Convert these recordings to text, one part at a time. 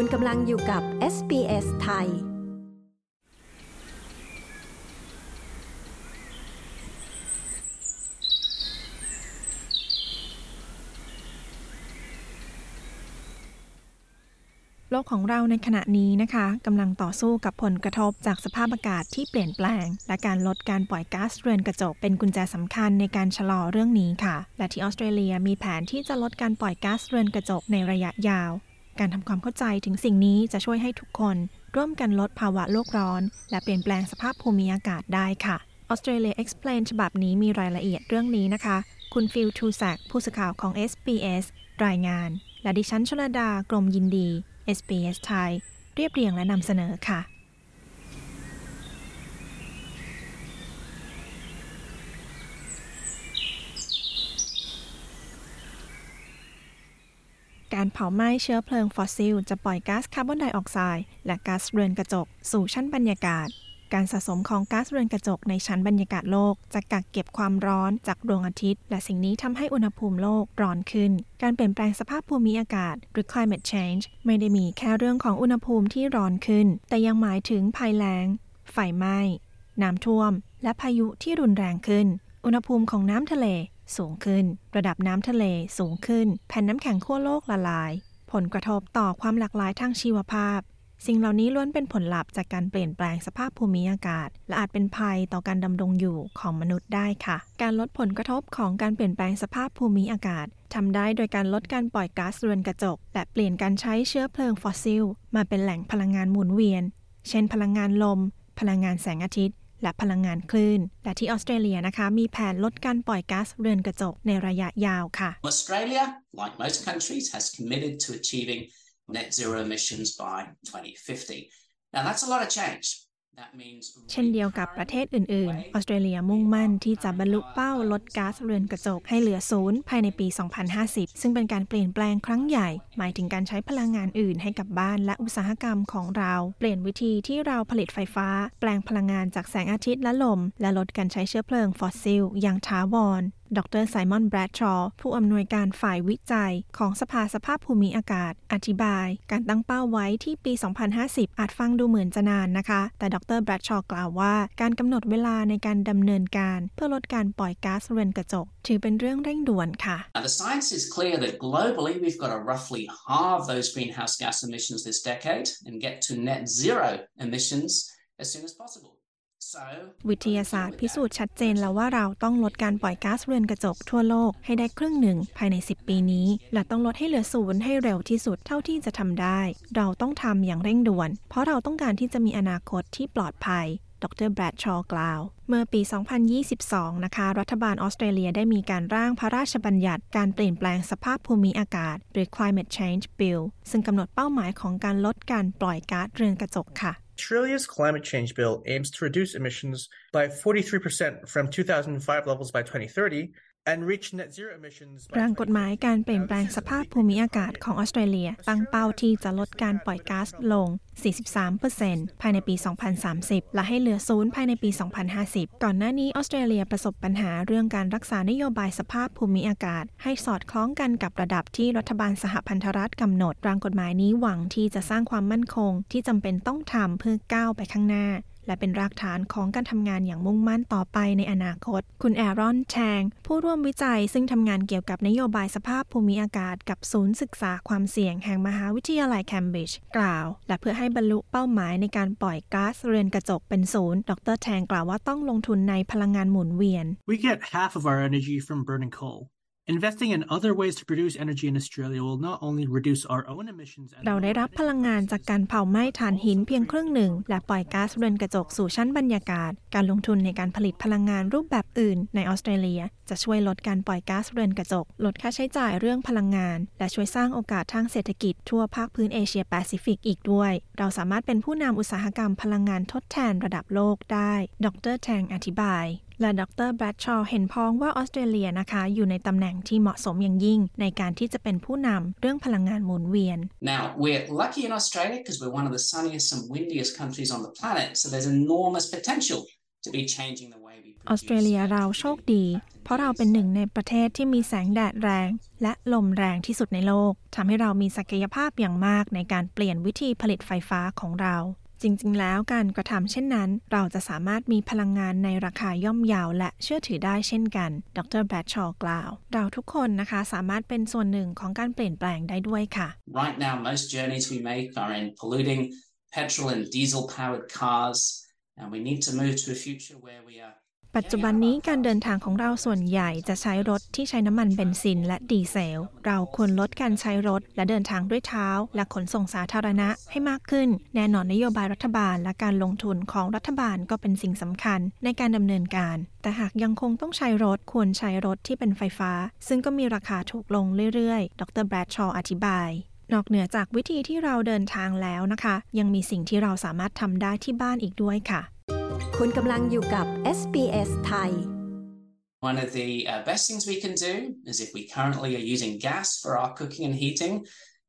คุณกำลังอยู่กับ SBS ไทย โลกของเราในขณะนี้นะคะกำลังต่อสู้กับผลกระทบจากสภาพอากาศที่เปลี่ยนแปลง และการลดการปล่อยก๊าซเรือนกระจกเป็นกุญแจสำคัญในการชะลอเรื่องนี้ค่ะ และที่ออสเตรเลียมีแผนที่จะลดการปล่อยก๊าซเรือนกระจกในระยะยาว การทำความเข้าใจถึงสิ่งนี้จะช่วยให้ทุกคนร่วมกันลดภาวะโลกร้อน และเปลี่ยนแปลงสภาพภูมิอากาศได้ค่ะ Australia Explain ฉบับนี้มีรายละเอียดเรื่องนี้นะคะ คุณฟิลทูแซกผู้สื่อข่าวของ SBS รายงาน และดิฉันชลดากรมยินดี SBS ไทย เรียบเรียงและนำเสนอค่ะ การเผาไหม้เชื้อเพลิงฟอสซิล จะปล่อยก๊าซคาร์บอนไดออกไซด์และก๊าซเรือนกระจก สู่ชั้นบรรยากาศ การสะสมของก๊าซเรือนกระจกในชั้นบรรยากาศโลก จะกักเก็บความร้อนจากดวงอาทิตย์ และสิ่งนี้ทำให้อุณหภูมิโลกร้อนขึ้น การเปลี่ยนแปลงสภาพภูมิอากาศ หรือ climate change ไม่ได้มีแค่เรื่องของอุณหภูมิที่ร้อนขึ้น แต่ยังหมายถึงภัยแล้ง ไฟไหม้ น้ำท่วม และพายุที่รุนแรงขึ้น อุณหภูมิของน้ำทะเล สูงขึ้น ระดับน้ำทะเลสูงขึ้น แผ่นน้ำแข็งขั้วโลกละลาย ผลกระทบต่อความหลากหลายทางชีวภาพ สิ่งเหล่านี้ล้วนเป็นผลลัพธ์จากการเปลี่ยนแปลงสภาพภูมิอากาศ และอาจเป็นภัยต่อการดำรงอยู่ของมนุษย์ได้ค่ะ การลดผลกระทบของการเปลี่ยนแปลงสภาพภูมิอากาศทำได้โดยการลดการปล่อยก๊าซเรือนกระจก และเปลี่ยนการใช้เชื้อเพลิงฟอสซิล มาเป็นแหล่งพลังงานหมุนเวียน เช่น พลังงานลม พลังงานแสงอาทิตย์ และพลังงานคลื่น และที่ออสเตรเลียนะคะ มีแผนลดการปล่อยก๊าซเรือนกระจกในระยะยาวค่ะ Australia like most countries has committed to achieving net zero emissions by 2050 Now that's a lot of change. เช่นเดียวกับประเทศอื่น ๆ ออสเตรเลียมุ่งมั่นที่จะบรรลุเป้าลดก๊าซเรือนกระจกให้เหลือศูนย์ภายในปี 2050 ซึ่งเป็นการเปลี่ยนแปลงครั้งใหญ่ หมายถึงการใช้พลังงานอื่นให้กับบ้านและอุตสาหกรรมของเรา เปลี่ยนวิธีที่เราผลิตไฟฟ้า แปลงพลังงานจากแสงอาทิตย์และลม และลดการใช้เชื้อเพลิงฟอสซิล อย่างท้าวร ดรไซมอนแบรดชอว์ผู้อำนวยการฝ่ายวิจัย ของสภาสภาพภูมิอากาศ อธิบาย การตั้งเป้าไว้ที่ปี 2050 อาจฟังดูเหมือนจะนานนะคะ แต่ดรแบรดชอว์กล่าวว่า การกำหนดเวลาในการดำเนินการ เพื่อลดการปล่อยก๊าซเรือนกระจก ถือเป็นเรื่องเร่งด่วนค่ะ the science is clear that globally we've got to roughly halve those greenhouse gas emissions this decade and get to net zero emissions as soon as possible. วิทยาศาสตร์พิสูจน์ชัดเจนแล้วว่าเราต้องลดการปล่อยก๊าซเรือนกระจกทั่วโลกให้ได้ครึ่งหนึ่งภายใน 10 ปีนี้ และต้องลดให้เหลือศูนย์ให้เร็วที่สุดเท่าที่จะทำได้ เราต้องทำอย่างเร่งด่วน เพราะเราต้องการที่จะมีอนาคตที่ปลอดภัยดรแบรดชอกล่าว เมื่อปี 2022 นะคะ รัฐบาลออสเตรเลียได้มีการร่างพระราชบัญญัติการเปลี่ยนแปลงสภาพภูมิอากาศ หรือ climate change bill ซึ่งกำหนดเป้าหมายของการลดการปล่อยก๊าซเรือนกระจกค่ะ Australia's climate change bill aims to reduce emissions by 43% from 2005 levels by 2030 ร่างกฎหมายการเปลี่ยนแปลงสภาพภูมิอากาศของออสเตรเลีย ตั้งเป้าที่จะลดการปล่อยก๊าซลง 43%ภายในปี 2030 และให้เหลือศูนย์ภายในปี 2050 ก่อนหน้านี้ออสเตรเลียประสบปัญหาเรื่องการรักษานโยบายสภาพภูมิอากาศ ให้สอดคล้องกันกับระดับที่รัฐบาลสหพันธรัฐกำหนด ร่างกฎหมายนี้หวังที่จะสร้างความมั่นคง ที่จำเป็นต้องทำเพื่อก้าวไปข้างหน้า และเป็นรากฐานของการทำงานอย่างมุ่งมั่นต่อไปในอนาคต คุณแอรอนแชง ผู้ร่วมวิจัยซึ่งทำงานเกี่ยวกับนโยบายสภาพภูมิอากาศกับศูนย์ศึกษาความเสี่ยงแห่งมหาวิทยาลัยแคมบริดจ์กล่าว และเพื่อให้บรรลุเป้าหมายในการปล่อยก๊าซเรือนกระจกเป็นศูนย์ ดรแทงกล่าวว่าต้องลงทุนในพลังงานหมุนเวียน We get half of our energy from burning coal Investing in other ways to produce energy in Australia will not only reduce our own emissions เราได้รับพลังงานจากการเผาไหม้ถ่านหินเพียงครึ่งหนึ่ง และปล่อยก๊าซเรือนกระจกสู่ชั้นบรรยากาศ การลงทุนในการผลิตพลังงานรูปแบบอื่นในออสเตรเลีย จะช่วยลดการปล่อยก๊าซเรือนกระจก ลดค่าใช้จ่ายเรื่องพลังงาน และช่วยสร้างโอกาสทางเศรษฐกิจทั่วภาคพื้นเอเชียแปซิฟิกอีกด้วย เราสามารถเป็นผู้นำอุตสาหกรรมพลังงานทดแทนระดับโลกได้ ดรแทงอธิบาย และดรแบรดชอว์เห็นพ้องว่าออสเตรเลียนะคะ อยู่ในตำแหน่งที่เหมาะสมอย่างยิ่ง ในการที่จะเป็นผู้นำเรื่องพลังงานหมุนเวียน Now we're lucky in Australia because we're one of the sunniest and windiest countries on the planet so there's enormous potential to be changing the way we ออสเตรเลียเราโชคดี เพราะเราเป็นหนึ่งในประเทศที่มีแสงแดดแรง และลมแรงที่สุดในโลกทำให้เรามีศักยภาพอย่างมากในการเปลี่ยนวิธีผลิตไฟฟ้าของเรา จริงๆ แล้วการกระทำเช่นนั้น เราจะสามารถมีพลังงานในราคาย่อมเยาวและเชื่อถือได้เช่นกัน ดรแบรดชอว์กล่าว เราทุกคนนะคะสามารถเป็นส่วนหนึ่งของการเปลี่ยนแปลงได้ด้วยค่ะ Right now, most journeys we make are in polluting petrol and diesel powered cars, and we need to move to a future where we are ปัจจุบันนี้การเดินทางของเราส่วนใหญ่จะใช้รถที่ใช้น้ำมันเบนซินและดีเซล เราควรลดการใช้รถและเดินทางด้วยเท้า และขนส่งสาธารณะให้มากขึ้น แน่นอนนโยบายรัฐบาลและการลงทุนของรัฐบาลก็เป็นสิ่งสำคัญในการดำเนินการ แต่หากยังคงต้องใช้รถควรใช้รถที่เป็นไฟฟ้า ซึ่งก็มีราคาถูกลงเรื่อยๆ ดรแบรดชอว์อธิบายนอกเหนือจากวิธีที่เราเดินทางแล้วนะคะ ยังมีสิ่งที่เราสามารถทำได้ที่บ้านอีกด้วยค่ะ คุณกำลังอยู่กับ SBS ไทย One of the uh, best things we can do is if we currently are using gas for our cooking and heating,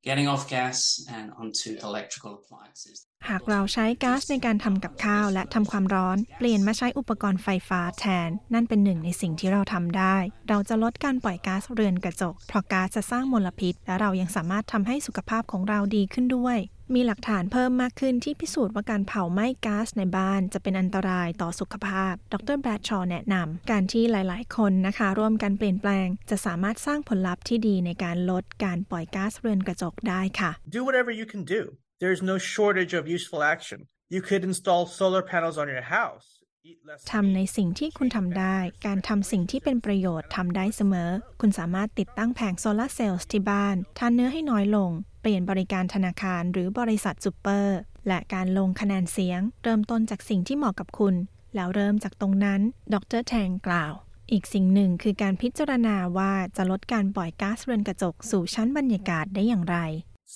getting off gas and onto electrical appliances. หากเราใช้ก๊าซในการทำกับข้าวและทำความร้อน เปลี่ยนมาใช้อุปกรณ์ไฟฟ้าแทน นั่นเป็นหนึ่งในสิ่งที่เราทำได้ เราจะลดการปล่อยก๊าซเรือนกระจก เพราะก๊าซจะสร้างมลพิษ และเรายังสามารถทำให้สุขภาพของเราดีขึ้นด้วย มีหลักฐานเพิ่มมากขึ้นที่พิสูจน์ว่าการเผาไหม้ก๊าซในบ้านจะเป็นอันตรายต่อสุขภาพ ดรแบรดชอว์แนะนำการที่หลาย ๆ คนนะคะ ร่วมกันเปลี่ยนแปลง จะสามารถสร้างผลลัพธ์ที่ดีในการลดการปล่อยก๊าซเรือนกระจกได้ค่ะ Do whatever you can do. There's no shortage of useful action. You could install solar panels on your house. Eat less ทำใน meat, สิ่งที่คุณทำได้ การทำสิ่งที่เป็นประโยชน์ทำได้เสมอ คุณสามารถติดตั้งแผงโซลาร์เซลล์ที่บ้าน ทานเนื้อให้น้อยลง เปลี่ยนบริการธนาคารหรือบริษัทซูเปอร์ และการลงคะแนนเสียง เริ่มต้นจากสิ่งที่เหมาะกับคุณ แล้วเริ่มจากตรงนั้น ดรแทงกล่าว อีกสิ่งหนึ่งคือการพิจารณาว่าจะลดการปล่อยก๊าซเรือนกระจกสู่ชั้นบรรยากาศได้อย่างไร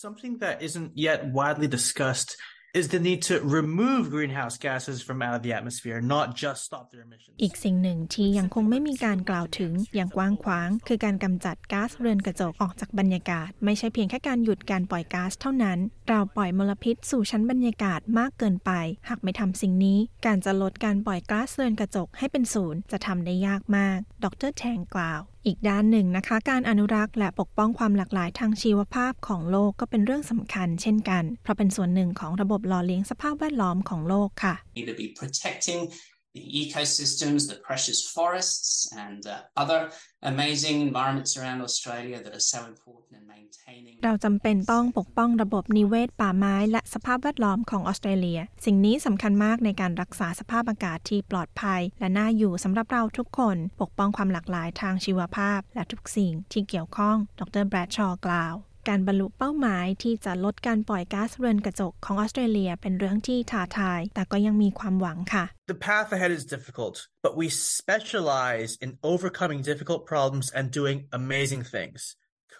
Something that isn't yet widely discussed is the need to remove greenhouse gases from out of the atmosphere, not just stop their emissions. อีกสิ่งหนึ่งที่ยังคงไม่มีการกล่าวถึงอย่างกว้างขวาง คือการกำจัดก๊าซเรือนกระจกออกจากบรรยากาศ ไม่ใช่เพียงแค่การหยุดการปล่อยก๊าซเท่านั้น เราปล่อยมลพิษสู่ชั้นบรรยากาศมากเกินไป หากไม่ทำสิ่งนี้ การจะลดการปล่อยก๊าซเรือนกระจกให้เป็นศูนย์จะทำได้ยากมาก ดรแทงกล่าว อีกด้านหนึ่งนะคะ การอนุรักษ์และปกป้องความหลากหลายทางชีวภาพของโลกก็เป็นเรื่องสำคัญเช่นกัน เพราะเป็นส่วนหนึ่งของระบบหล่อเลี้ยงสภาพแวดล้อมของโลกค่ะ need to be protecting the ecosystems, the precious forests, and uh, other amazing environments around Australia that are so important in maintaining. เราจำเป็นต้องปกป้องระบบนิเวศป่าไม้และสภาพแวดล้อมของออสเตรเลีย สิ่งนี้สำคัญมากในการรักษาสภาพอากาศที่ปลอดภัย และน่าอยู่สำหรับเราทุกคน ปกป้องความหลากหลายทางชีวภาพ และทุกสิ่งที่เกี่ยวข้อง ดรแบรดชอกล่าว การบรรลุเป้าหมายที่จะลดการปล่อยก๊าซเรือนกระจกของออสเตรเลียเป็นเรื่องที่ท้าทาย แต่ก็ยังมีความหวังค่ะ The path ahead is difficult, but we specialize in overcoming difficult problems and doing amazing things.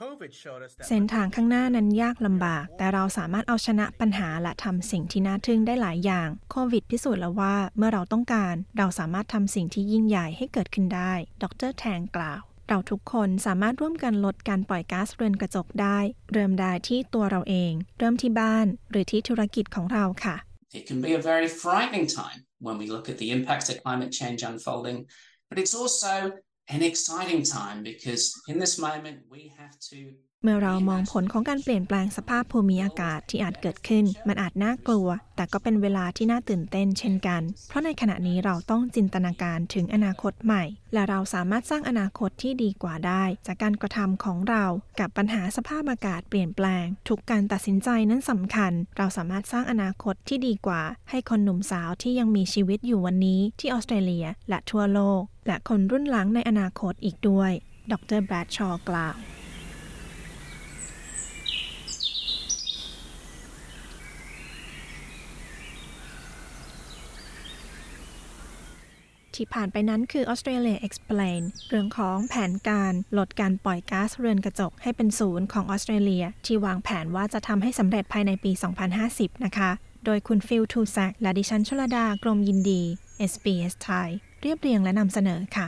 COVID showed us that เส้นทางข้างหน้านั้นยากลำบาก แต่เราสามารถเอาชนะปัญหาและทำสิ่งที่น่าทึ่งได้หลายอย่าง โควิดพิสูจน์แล้วว่าเมื่อเราต้องการ เราสามารถทำสิ่งที่ยิ่งใหญ่ให้เกิดขึ้นได้ ดรแทงกล่าว เราทุกคนสามารถร่วมกันลดการปล่อยก๊าซเรือนกระจกได้ เริ่มได้ที่ตัวเราเอง เริ่มที่บ้านหรือที่ธุรกิจของเราค่ะ It can be a very frightening time when we look at the impacts of climate change unfolding, but it's also an exciting time because in this moment we have to เมื่อเรามองผลของการเปลี่ยนแปลงสภาพภูมิอากาศที่อาจเกิดขึ้น มันอาจน่ากลัว แต่ก็เป็นเวลาที่น่าตื่นเต้นเช่นกัน เพราะในขณะนี้เราต้องจินตนาการถึงอนาคตใหม่ และเราสามารถสร้างอนาคตที่ดีกว่าได้ จากการกระทำของเรากับปัญหาสภาพอากาศเปลี่ยนแปลง ทุกการตัดสินใจนั้นสำคัญ เราสามารถสร้างอนาคตที่ดีกว่า ให้คนหนุ่มสาวที่ยังมีชีวิตอยู่วันนี้ที่ออสเตรเลีย และทั่วโลก และคนรุ่นหลังในอนาคตอีกด้วย ดรแบรดชอว์กล่าว ที่ผ่านไปนั้นคือ Australia Explain เรื่องของแผนการลดการปล่อยก๊าซเรือนกระจกให้เป็นศูนย์ของออสเตรเลีย ที่วางแผนว่าจะทำให้สำเร็จภายในปี 2050 นะคะ โดยคุณฟิลทูแซกและดิฉันชลดากรมยินดี SBS ไทยเรียบเรียงและนำเสนอค่ะ